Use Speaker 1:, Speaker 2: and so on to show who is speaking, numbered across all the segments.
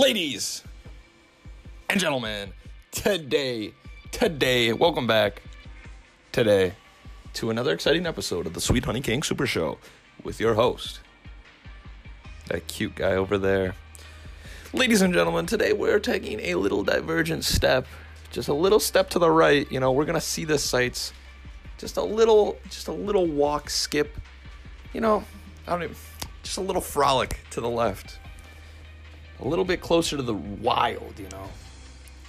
Speaker 1: Ladies and gentlemen, today, today, welcome back today to another exciting episode of the Sweet Honey King Super Show with your host, that cute guy over there. Ladies and gentlemen, today we're taking a little divergent step, just a little step to the right. You know, we're gonna see the sights, just a little, just a little walk, skip. You know, I don't even, just a little frolic to the left a little bit closer to the wild, you know,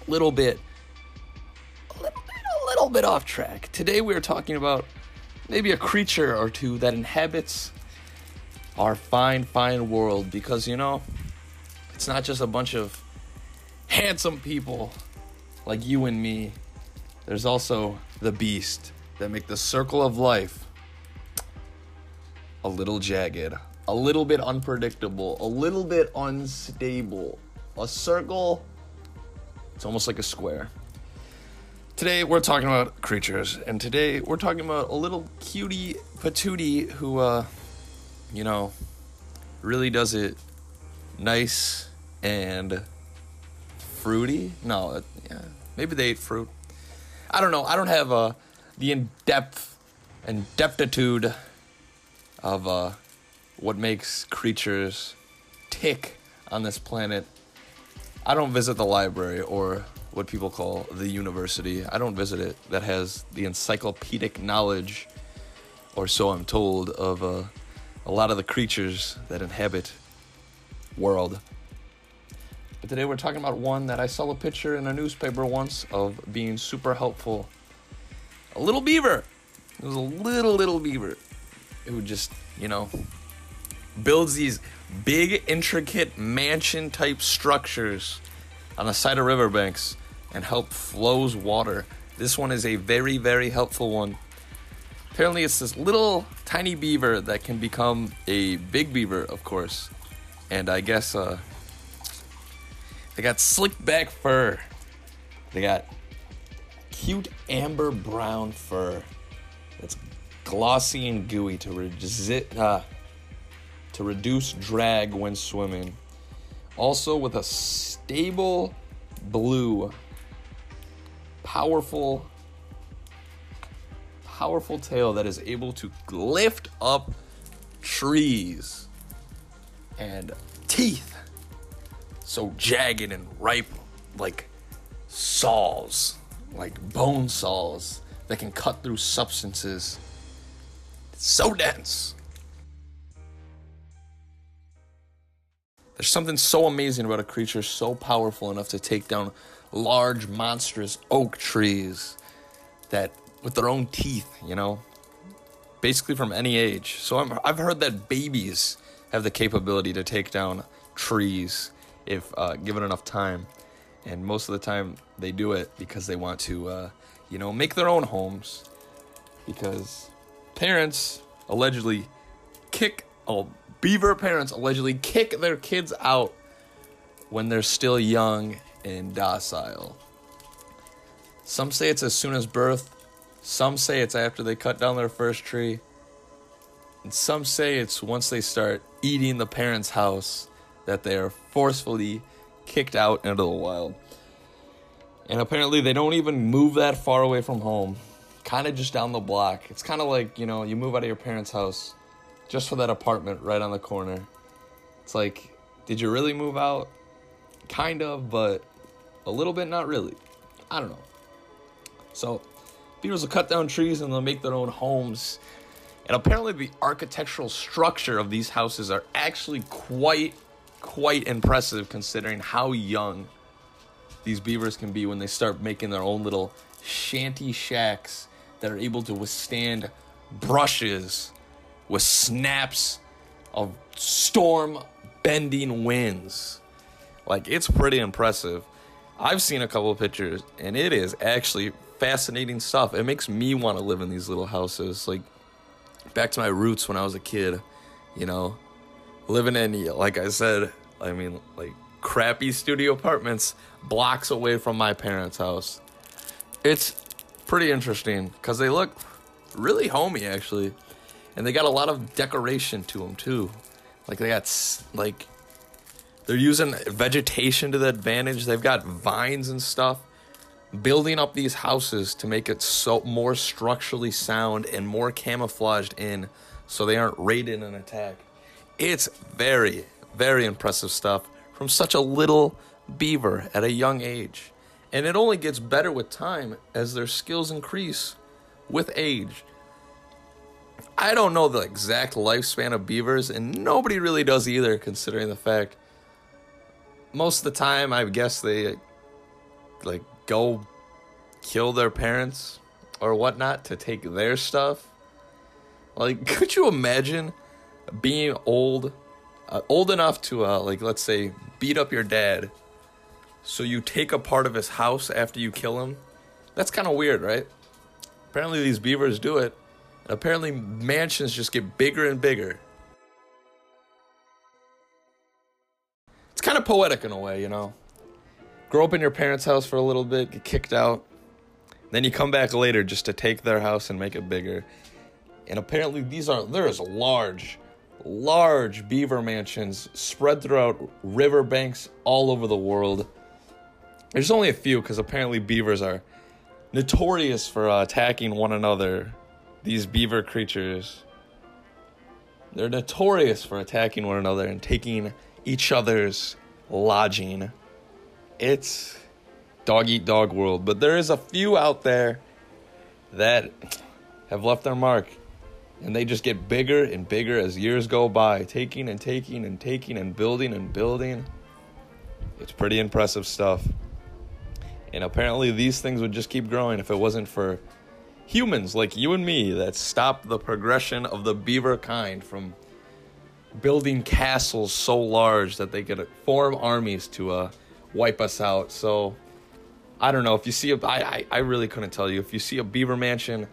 Speaker 1: a little bit, a little bit, a little bit off track. Today we are talking about maybe a creature or two that inhabits our fine, fine world because you know, it's not just a bunch of handsome people like you and me. There's also the beast that make the circle of life a little jagged a little bit unpredictable, a little bit unstable. A circle, it's almost like a square. Today we're talking about creatures, and today we're talking about a little cutie patootie who, uh, you know, really does it nice and fruity. No, uh, yeah, maybe they ate fruit. I don't know. I don't have uh, the in depth and deptitude of uh, what makes creatures tick on this planet. I don't visit the library or what people call the university. I don't visit it that has the encyclopedic knowledge, or so I'm told, of uh, a lot of the creatures that inhabit world. But today we're talking about one that I saw a picture in a newspaper once of being super helpful. A little beaver. It was a little little beaver It would just, you know, builds these big, intricate mansion type structures on the side of riverbanks and help flows water. This one is a very, very helpful one. Apparently, it's this little tiny beaver that can become a big beaver, of course. And I guess uh, they got slick back fur. They got cute amber brown fur that's glossy and gooey to resist. Uh, to reduce drag when swimming. Also, with a stable blue, powerful, powerful tail that is able to lift up trees and teeth. So jagged and ripe like saws, like bone saws that can cut through substances. So dense There's something so amazing about a creature so powerful enough to take down large, monstrous oak trees that with their own teeth, you know, basically from any age. So i have heard that babies have the capability to take down trees if uh, given enough time. And most of the time, they do it because they want to, uh, you know, make their own homes. Because parents allegedly kick a Beaver parents allegedly kick their kids out when they're still young and docile. Some say it's as soon as birth, some say it's after they cut down their first tree, and some say it's once they start eating the parents' house that they are forcefully kicked out into the wild. And apparently, they don't even move that far away from home, kind of just down the block. It's kind of like, you know, you move out of your parents' house just for that apartment right on the corner. It's like, did you really move out? Kind of, but a little bit, not really. I don't know. So, beavers will cut down trees and they'll make their own homes. And apparently, the architectural structure of these houses are actually quite, quite impressive considering how young these beavers can be when they start making their own little shanty shacks that are able to withstand brushes with snaps of storm bending winds. Like it's pretty impressive. I've seen a couple pictures and it is actually fascinating stuff. It makes me want to live in these little houses. Like back to my roots when I was a kid, you know, living in like I said, I mean like crappy studio apartments blocks away from my parents' house. It's pretty interesting cuz they look really homey actually and they got a lot of decoration to them too. Like they got like They're using vegetation to the advantage. They've got vines and stuff, building up these houses to make it so more structurally sound and more camouflaged in, so they aren't raided and attacked. It's very, very impressive stuff from such a little beaver at a young age. And it only gets better with time as their skills increase with age. I don't know the exact lifespan of beavers, and nobody really does either, considering the fact most of the time, I guess they like go kill their parents or whatnot to take their stuff. Like, could you imagine being old, uh, old enough to, uh, like, let's say, beat up your dad? So you take a part of his house after you kill him? That's kind of weird, right? Apparently, these beavers do it. Apparently, mansions just get bigger and bigger. It's kind of poetic in a way, you know. Grow up in your parents' house for a little bit, get kicked out, then you come back later just to take their house and make it bigger. And apparently, these are there's large, large beaver mansions spread throughout riverbanks all over the world. There's only a few because apparently beavers are notorious for uh, attacking one another. These beaver creatures. They're notorious for attacking one another and taking each other's lodging. It's dog eat dog world, but there is a few out there that have left their mark and they just get bigger and bigger as years go by, taking and taking and taking and building and building. It's pretty impressive stuff. And apparently, these things would just keep growing if it wasn't for humans like you and me that stop the progression of the beaver kind from building castles so large that they could form armies to uh, wipe us out. So I don't know if you see a I, I, I really couldn't tell you. If you see a beaver mansion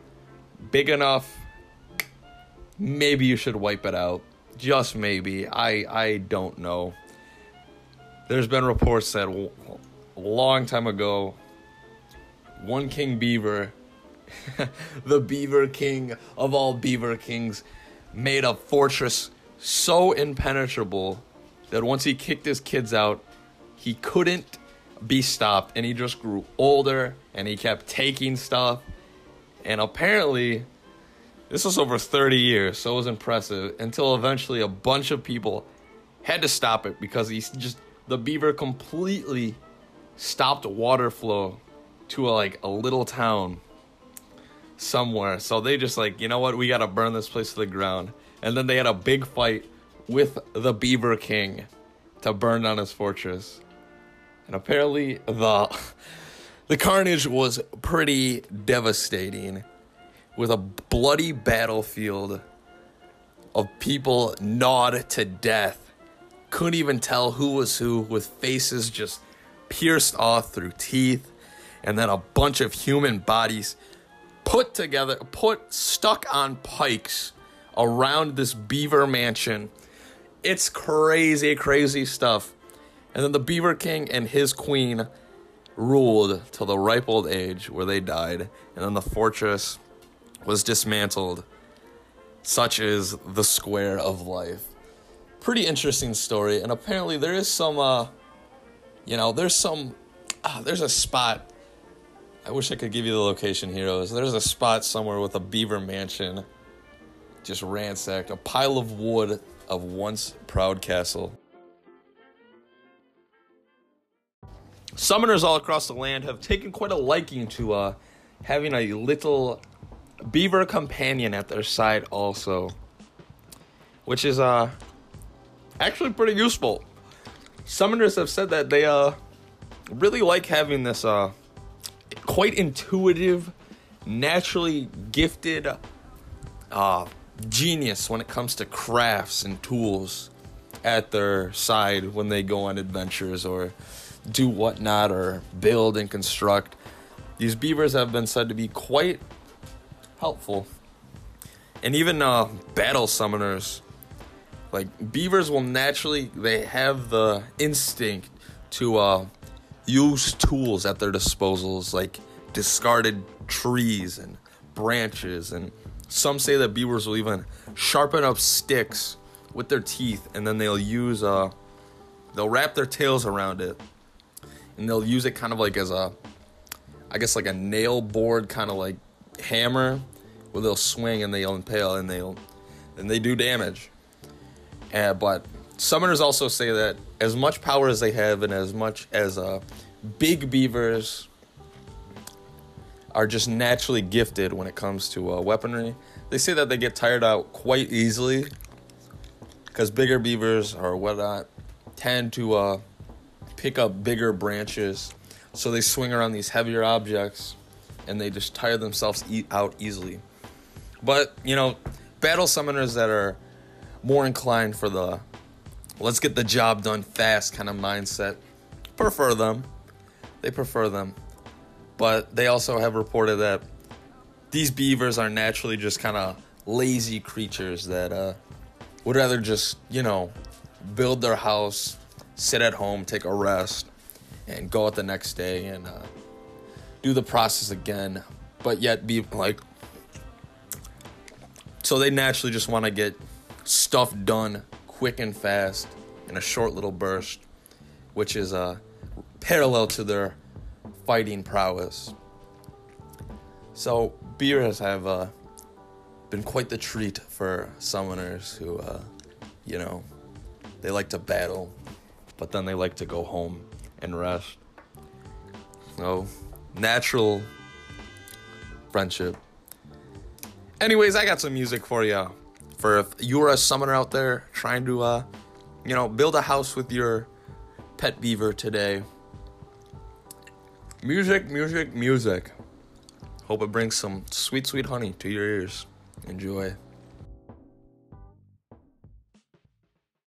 Speaker 1: big enough maybe you should wipe it out. Just maybe. I I don't know. There's been reports that a long time ago one king beaver the beaver king of all beaver kings made a fortress so impenetrable that once he kicked his kids out, he couldn't be stopped and he just grew older and he kept taking stuff. And apparently, this was over 30 years, so it was impressive until eventually a bunch of people had to stop it because he just the beaver completely stopped water flow to a, like a little town somewhere. So they just like, you know what, we got to burn this place to the ground and then they had a big fight with the Beaver King to burn down his fortress. And apparently the the carnage was pretty devastating with a bloody battlefield of people gnawed to death. Couldn't even tell who was who with faces just pierced off through teeth and then a bunch of human bodies put together put stuck on pikes around this beaver mansion. It's crazy, crazy stuff. And then the Beaver King and his queen ruled till the ripe old age where they died. And then the fortress was dismantled. Such is the square of life. Pretty interesting story. And apparently there is some, uh, you know, there's some, uh, there's a spot. I wish I could give you the location, heroes. There's a spot somewhere with a beaver mansion just ransacked a pile of wood of once proud castle. Summoners all across the land have taken quite a liking to uh, having a little beaver companion at their side, also, which is uh, actually pretty useful. Summoners have said that they uh, really like having this uh, quite intuitive, naturally gifted uh, genius when it comes to crafts and tools at their side when they go on adventures or do whatnot or build and construct. These beavers have been said to be quite helpful. And even uh, battle summoners, like beavers will naturally, they have the instinct to uh, use tools at their disposals, like discarded trees and branches and some say that beavers will even sharpen up sticks with their teeth, and then they'll use uh, they'll wrap their tails around it, and they'll use it kind of like as a, I guess like a nail board kind of like hammer, where they'll swing and they'll impale and they'll, and they do damage. And but summoners also say that as much power as they have and as much as uh, big beavers are just naturally gifted when it comes to uh, weaponry. They say that they get tired out quite easily because bigger beavers or whatnot tend to uh, pick up bigger branches, so they swing around these heavier objects and they just tire themselves e- out easily. But you know, battle summoners that are more inclined for the let's get the job done fast kind of mindset prefer them. They prefer them. But they also have reported that these beavers are naturally just kind of lazy creatures that uh, would rather just, you know, build their house, sit at home, take a rest, and go out the next day and uh, do the process again, but yet be like. So they naturally just want to get stuff done quick and fast in a short little burst, which is uh, parallel to their fighting prowess. So beers have uh, been quite the treat for summoners who, uh, you know, they like to battle, but then they like to go home and rest. So, natural friendship. Anyways, I got some music for you. For if you're a summoner out there trying to, uh, you know, build a house with your pet beaver today. Music, music, music. Hope it brings some sweet, sweet honey to your ears. Enjoy.